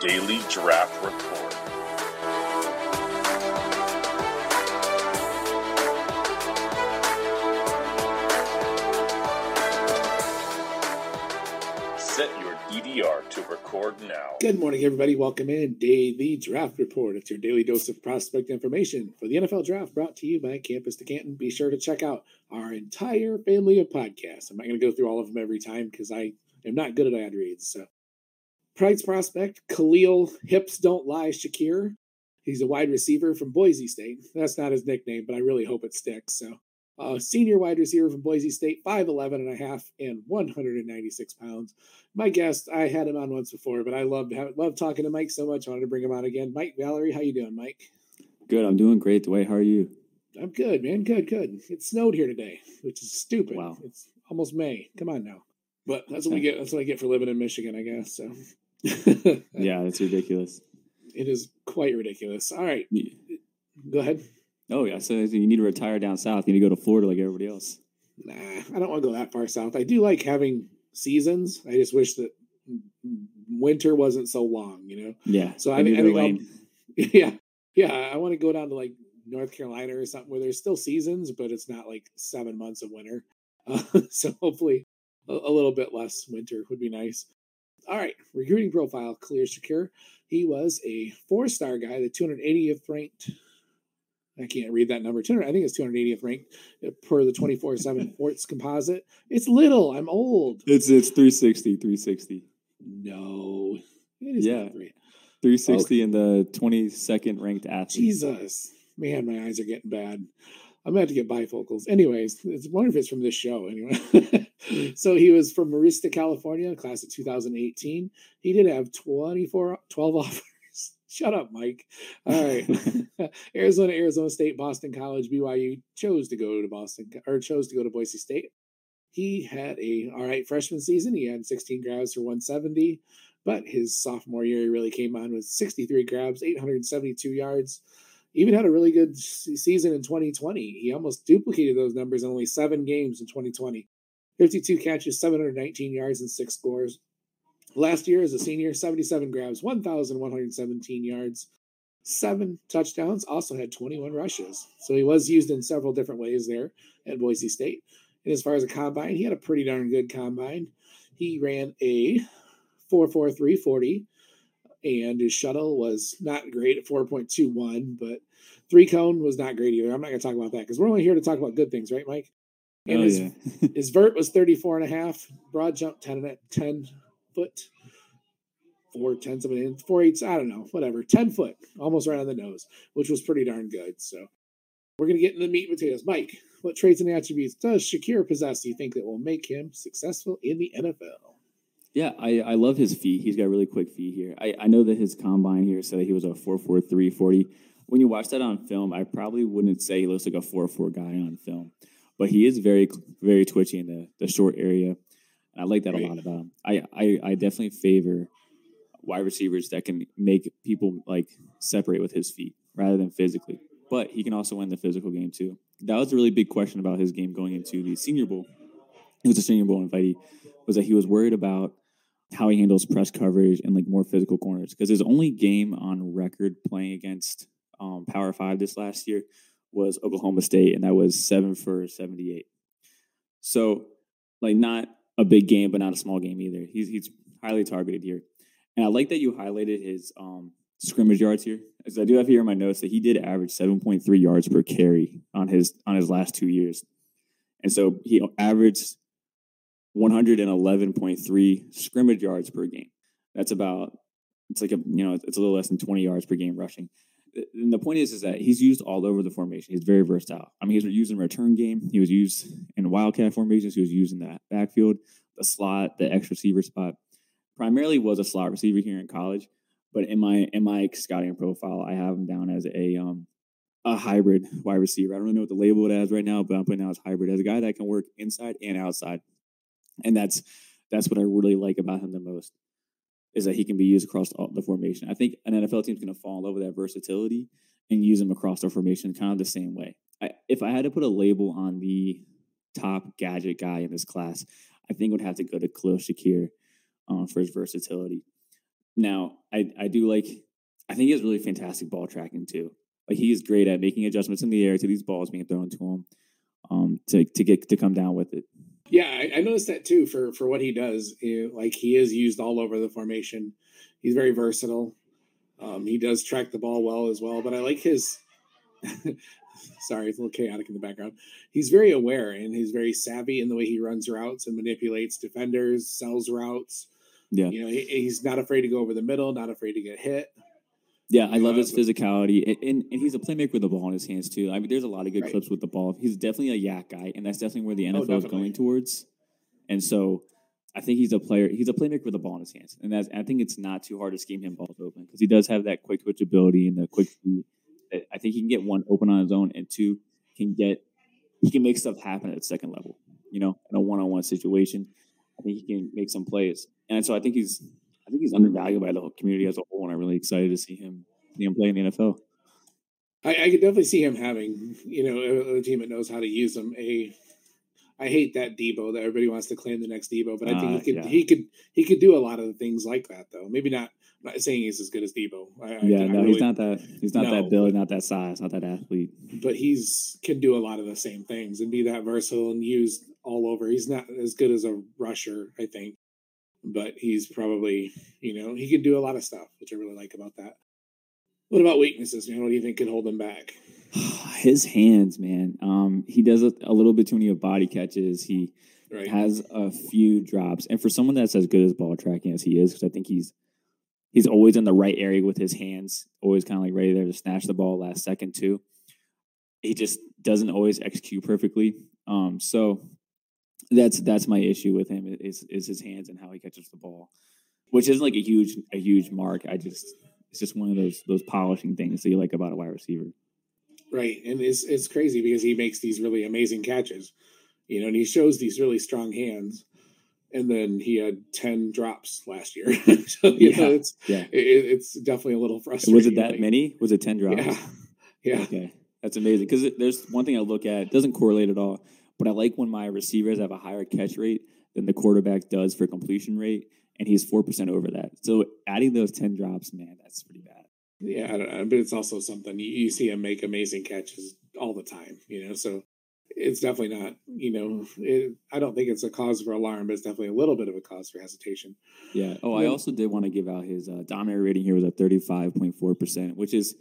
Daily Draft Report. Set your DDR to record now. Good morning, everybody. Welcome in Daily Draft Report. It's your daily dose of prospect information for the NFL Draft brought to you by Campus to Canton. Be sure to check out our entire family of podcasts. I'm not going to go through all of them every time because I am not good at ad reads. So, Pride's prospect, Khalil Hips Don't Lie Shakir. He's a wide receiver from Boise State. That's not his nickname, but I really hope it sticks. So, uh, senior wide receiver from Boise State, 5'11 and a half and 196 pounds. My guest, I had him on once before, but I loved love talking to Mike so much. I wanted to bring him on again. Mike Valerie, how you doing, Mike? Good. I'm doing great. The way, how are you? I'm good, man. Good, good. It snowed here today, which is stupid. Wow. It's almost May. Come on now. But that's what we get. That's what I get for living in Michigan, I guess. So. yeah, that's ridiculous. It is quite ridiculous. All right. Yeah. Go ahead. Oh yeah, so you need to retire down south. You need to go to Florida like everybody else. Nah, I don't want to go that far south. I do like having seasons. I just wish that winter wasn't so long. You know. Yeah. So I, I think, I'll, yeah, yeah. I want to go down to like North Carolina or something where there's still seasons, but it's not like seven months of winter. Uh, so hopefully, a, a, little bit less winter would be nice. All right, recruiting profile: Khalil Shakir. He was a four-star guy, the 280th ranked I can't read that number. 200, I think it's 280th ranked uh, per the 24 7 Sports composite. It's little. I'm old. It's it's 360, 360. No. It is yeah. 360 okay. in the 22nd ranked athlete. Jesus. Man, my eyes are getting bad. I'm gonna have to get bifocals. Anyways, it's wonder if it's from this show anyway. so he was from Murrieta, California, class of 2018. He did have 24 12 offers Shut up, Mike. All right. Arizona, Arizona State, Boston College, BYU chose to go to Boston or chose to go to Boise State. He had a all right freshman season. He had 16 grabs for 170, but his sophomore year he really came on with 63 grabs, 872 yards. Even had a really good season in 2020. He almost duplicated those numbers in only seven games in 2020. 52 catches, 719 yards, and six scores. Last year, as a senior, 77 grabs, 1,117 yards, seven touchdowns, also had 21 rushes. So he was used in several different ways there at Boise State. And as far as a combine, he had a pretty darn good combine. He ran a 4.4340, and his shuttle was not great at 4.21, but three cone was not great either. I'm not going to talk about that because we're only here to talk about good things, right, Mike? And oh, his, yeah. his vert was 34 and a half, broad jump 10, 10 foot, four tenths of an inch, four eighths, I don't know, whatever, 10 foot, almost right on the nose, which was pretty darn good. So we're going to get into the meat and potatoes. Mike, what traits and attributes does Shakir possess do you think that will make him successful in the NFL? Yeah, I, I love his feet. He's got really quick feet here. I, I know that his combine here said that he was a 4'4", 40. When you watch that on film, I probably wouldn't say he looks like a 4'4 guy on film. But he is very, very twitchy in the, the short area. And I like that right. a lot about him. I, I, I definitely favor wide receivers that can make people like separate with his feet rather than physically. But he can also win the physical game too. That was a really big question about his game going into the Senior Bowl. It was a Senior Bowl invitee. Was that he was worried about how he handles press coverage and like more physical corners because his only game on record playing against um, Power Five this last year was Oklahoma State, and that was seven for seventy-eight. So, like, not a big game, but not a small game either. He's he's highly targeted here, and I like that you highlighted his um, scrimmage yards here. As I do have here in my notes that he did average seven point three yards per carry on his on his last two years, and so he averaged one hundred and eleven point three scrimmage yards per game. That's about it's like a you know it's a little less than twenty yards per game rushing and the point is, is that he's used all over the formation. He's very versatile. I mean, he's used in return game. He was used in wildcat formations. He was used in that backfield, the slot, the X receiver spot. Primarily was a slot receiver here in college, but in my in my scouting profile, I have him down as a um a hybrid wide receiver. I don't really know what the label it as right now, but I'm putting out as hybrid as a guy that can work inside and outside, and that's that's what I really like about him the most is that he can be used across all the formation. I think an NFL team's going to fall in love with that versatility and use him across the formation kind of the same way. I, if I had to put a label on the top gadget guy in this class, I think would have to go to Khalil Shakir uh, for his versatility. Now, I I do like. I think he has really fantastic ball tracking too. Like he is great at making adjustments in the air to these balls being thrown to him, um, to to get to come down with it. Yeah, I, I noticed that too. For for what he does, know, like he is used all over the formation. He's very versatile. Um, he does track the ball well as well. But I like his. sorry, it's a little chaotic in the background. He's very aware and he's very savvy in the way he runs routes and manipulates defenders, sells routes. Yeah, You know, he, he's not afraid to go over the middle, not afraid to get hit. Yeah. I love his physicality, and, and and he's a playmaker with the ball in his hands too. I mean, there's a lot of good Right. clips with the ball. He's definitely a YAC guy, and that's definitely where the NFL is Oh, definitely. going towards. And so, I think he's a player. He's a playmaker with the ball in his hands, and that's. I think it's not too hard to scheme him balls open because he does have that quick twitch ability and the quick. I think he can get one open on his own, and two can get he can make stuff happen at the second level. You know, in a one on one situation, I think he can make some plays, and so I think he's I think he's undervalued by the whole community as a whole, and I'm really excited to see him see him play in the NFL. I, I could definitely see him having, you know, a, a team that knows how to use him. A, I hate that Deebo that everybody wants to claim the next Deebo, but I think Uh, he could yeah. he could he could do a lot of the things like that though. Maybe not. I'm not saying he's as good as Deebo. I, I- Yeah, I no, really- he's not that. He's not No, that build, not that size, not that athlete. but he's can do a lot of the same things and be that versatile and used all over. He's not as good as a rusher, I think, but he's probably you know he can do a lot of stuff, which I really like about that. What about weaknesses, man? What do you think could hold him back? His hands, man. Um, he does a, a little bit too many body catches. He Right. has a few drops, and for someone that's as good as ball tracking as he is, because I think he's he's always in the right area with his hands, always kind of like ready there to snatch the ball last second too. He just doesn't always execute perfectly. Um, so that's that's my issue with him is is his hands and how he catches the ball, which isn't like a huge a huge mark. I just it's just one of those those polishing things that you like about a wide receiver. Right, and it's it's crazy because he makes these really amazing catches, you know, and he shows these really strong hands, and then he had ten drops last year. so you know, Yeah, it's yeah. it, it's definitely a little frustrating. Was it that like- many? Was it ten drops? Yeah, yeah, Okay, that's amazing. Because there's one thing I look at it doesn't correlate at all, but I like when my receivers have a higher catch rate than the quarterback does for completion rate, and he's four percent over that. So adding those ten drops, man, that's pretty bad. yeah. I don't know, but it's also something you, you see him make amazing catches all the time. You know, so it's definitely not. You know, it, I don't think it's a cause for alarm, but it's definitely a little bit of a cause for hesitation. Yeah. Oh, I also did want to give out his uh, dominant rating here was at thirty five point four percent, which is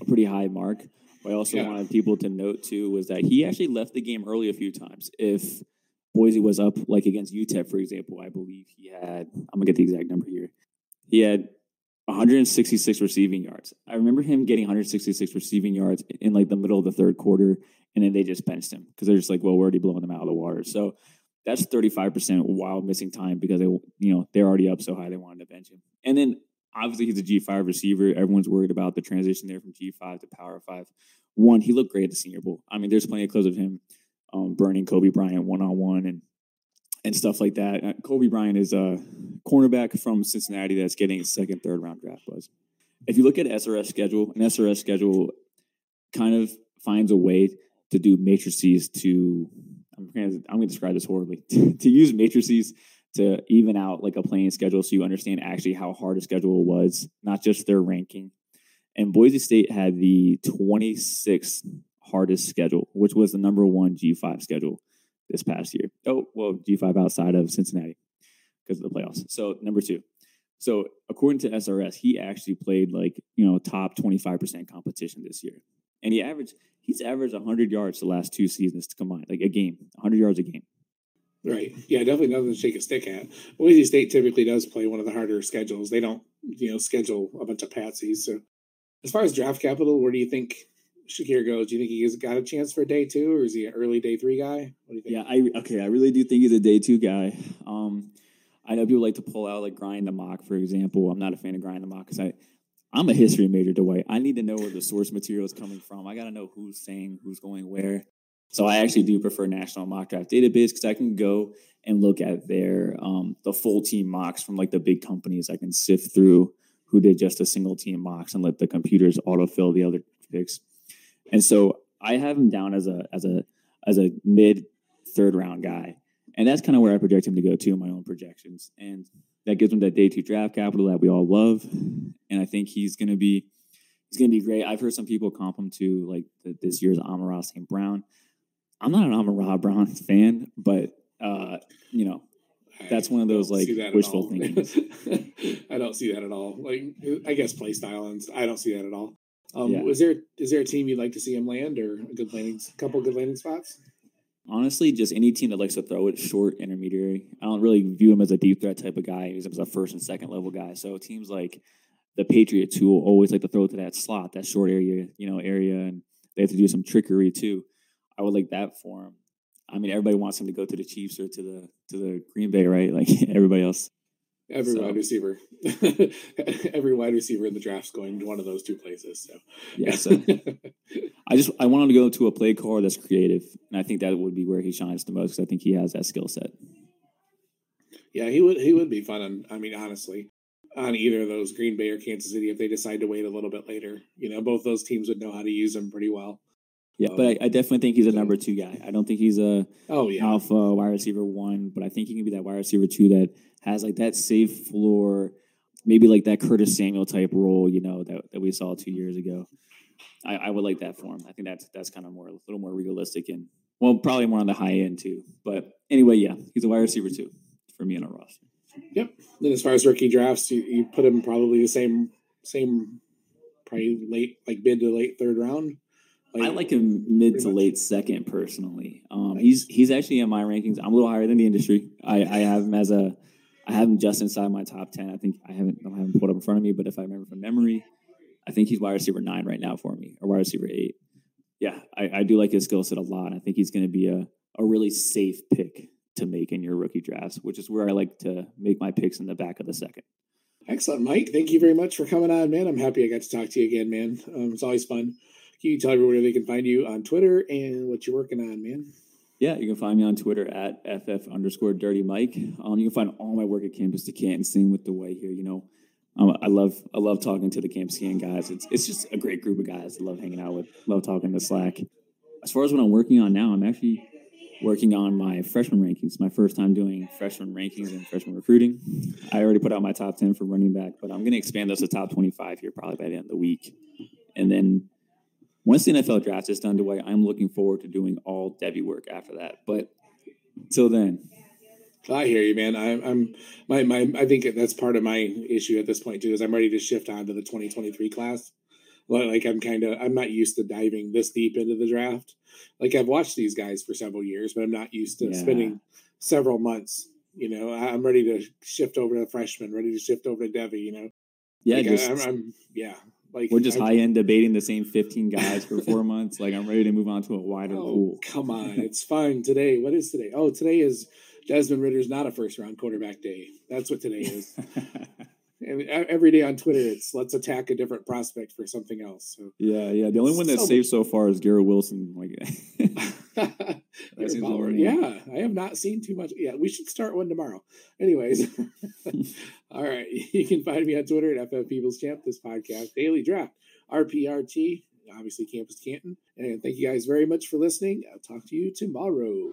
a pretty high mark. What I also Yeah. wanted people to note too was that he actually left the game early a few times. If Boise was up, like against UTEP, for example, I believe he had. I'm gonna get the exact number here. He had 166 receiving yards. I remember him getting 166 receiving yards in like the middle of the third quarter, and then they just benched him because they're just like, well, we're already blowing them out of the water. So that's 35% while missing time because they, you know, they're already up so high they wanted to bench him. And then obviously he's a G5 receiver. Everyone's worried about the transition there from G5 to Power 5. One, he looked great at the Senior Bowl. I mean, there's plenty of clips of him um, burning Coby Bryant one on one and and stuff like that. Uh, Coby Bryant is a cornerback from Cincinnati that's getting a second, third round draft buzz. If you look at SRS schedule, an SRS schedule kind of finds a way to do matrices to. I'm going to I'm going to describe this horribly. to use matrices to even out like a playing schedule, so you understand actually how hard a schedule was, not just their ranking. And Boise State had the 26th hardest schedule, which was the number one G5 schedule this past year. Oh, well, G5 outside of Cincinnati because of the playoffs. So, number two. So, according to SRS, he actually played like, you know, top 25% competition this year. And he averaged, he's averaged 100 yards the last two seasons combined, like a game, 100 yards a game. Right. Yeah, definitely nothing to shake a stick at. Boise State typically does play one of the harder schedules. They don't, you know, schedule a bunch of patsies. So, as far as draft capital, where do you think Shakir goes? Do you think he's got a chance for day two, or is he an early day three guy? What do you think? Yeah, I okay. I really do think he's a day two guy. Um, I know people like to pull out like grind the mock, for example. I'm not a fan of grind the mock because I, I'm a history major, Dwight. I need to know where the source material is coming from. I got to know who's saying who's going where. So I actually do prefer National Mock Draft Database because I can go and look at their um, the full team mocks from like the big companies. I can sift through who did just a single team mocks and let the computers autofill the other picks. And so I have him down as a as a as a mid third round guy. And that's kind of where I project him to go to in my own projections. And That gives him that day two draft capital that we all love, and I think he's going to be he's going to be great. I've heard some people comp him to like the, this year's Amon-Ra St. Brown. I'm not an Amon-Ra Brown fan, but uh, you know that's one of those like wishful thinking. I don't see that at all. Like I guess play style and I don't see that at all. Um, yeah. Was there is there a team you'd like to see him land or a good landing, couple good landing spots? Honestly, just any team that likes to throw it short, intermediary. I don't really view him as a deep threat type of guy. He's a first and second level guy. So teams like the Patriots who always like to throw it to that slot, that short area, you know, area, and they have to do some trickery too. I would like that for him. I mean, everybody wants him to go to the Chiefs or to the to the Green Bay, right? Like everybody else. Every so. wide receiver, every wide receiver in the draft's going to one of those two places. So yeah, so I just I want him to go to a play caller that's creative, and I think that would be where he shines the most because I think he has that skill set. Yeah, he would he would be fun. On, I mean, honestly, on either of those, Green Bay or Kansas City, if they decide to wait a little bit later, you know, both those teams would know how to use him pretty well. Yeah, but I, I, definitely think he's a number two guy. I don't think he's a oh yeah alpha wide receiver one, but I think he can be that wide receiver two that has like that safe floor, maybe like that Curtis Samuel type role, you know, that, that we saw two years ago. I, I would like that for him. I think that's that's kind of more a little more realistic and well, probably more on the high end too. But anyway, yeah, he's a wide receiver two for me on a roster. Yep. Then as far as rookie drafts, you, you put him probably the same same probably late like mid to late third round. I like him mid to late second personally. Um. He's he's actually in my rankings. I'm a little higher than the industry. I, I have him as a I have him just inside my top ten. I think I haven't I haven't put up in front of me, but if I remember from memory, I think he's wide receiver nine right now for me, or wide receiver eight. Yeah, I, I do like his skill set a lot. I think he's going to be a a really safe pick to make in your rookie drafts, which is where I like to make my picks in the back of the second. Excellent, Mike. Thank you very much for coming on, man. I'm happy I got to talk to you again, man. Um, it's always fun. Can you tell everyone where they can find you on Twitter and what you're working on, man? Yeah, you can find me on Twitter at ff underscore dirty Mike. Um, you can find all my work at Campus to Canton. Same with the way here. You know, um, I love I love talking to the Campus Canton guys. It's it's just a great group of guys. I love hanging out with. Love talking to Slack. As far as what I'm working on now, I'm actually working on my freshman rankings. My first time doing freshman rankings and freshman recruiting. I already put out my top ten for running back, but I'm going to expand those to top 25 here probably by the end of the week, and then once the NFL draft is done, way, I'm looking forward to doing all Devy work after that. But till then, I hear you, man. I'm, I'm, my, my, I think that's part of my issue at this point too. Is I'm ready to shift on to the 2023 class. Like I'm kind of, I'm not used to diving this deep into the draft. Like I've watched these guys for several years, but I'm not used to yeah. spending several months. You know, I'm ready to shift over to the freshman, ready to shift over to Devy. You know, yeah, like just, I, I'm, I'm, yeah. Like we're just high end debating the same 15 guys for four months. Like I'm ready to move on to a wider oh, pool. Come on, it's fine today. What is today? Oh, today is Desmond Ridder's not a first round quarterback day. That's what today is. and every day on Twitter, it's let's attack a different prospect for something else. So, yeah, yeah. The only one that's so safe so far is Garrett Wilson. Like, yeah, I have not seen too much. Yeah, we should start one tomorrow. Anyways, all right. You can find me on Twitter at FF People's Champ. This podcast daily draft RPRT. Obviously, Campus Canton. And thank you guys very much for listening. I'll talk to you tomorrow.